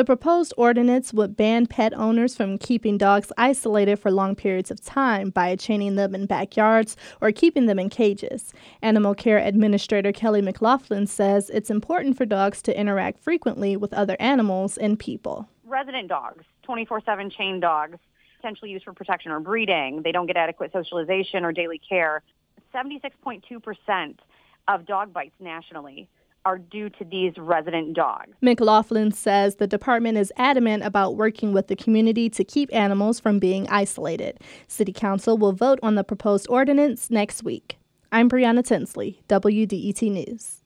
The proposed ordinance would ban pet owners from keeping dogs isolated for long periods of time by chaining them in backyards or keeping them in cages. Animal Care Administrator Kelly McLaughlin says it's important for dogs to interact frequently with other animals and people. Resident dogs, 24 7 chain dogs, potentially used for protection or breeding, they don't get adequate socialization or daily care. 76.2% of dog bites nationally are due to these resident dogs. McLaughlin says the department is adamant about working with the community to keep animals from being isolated. City Council will vote on the proposed ordinance next week. I'm Brianna Tinsley, WDET News.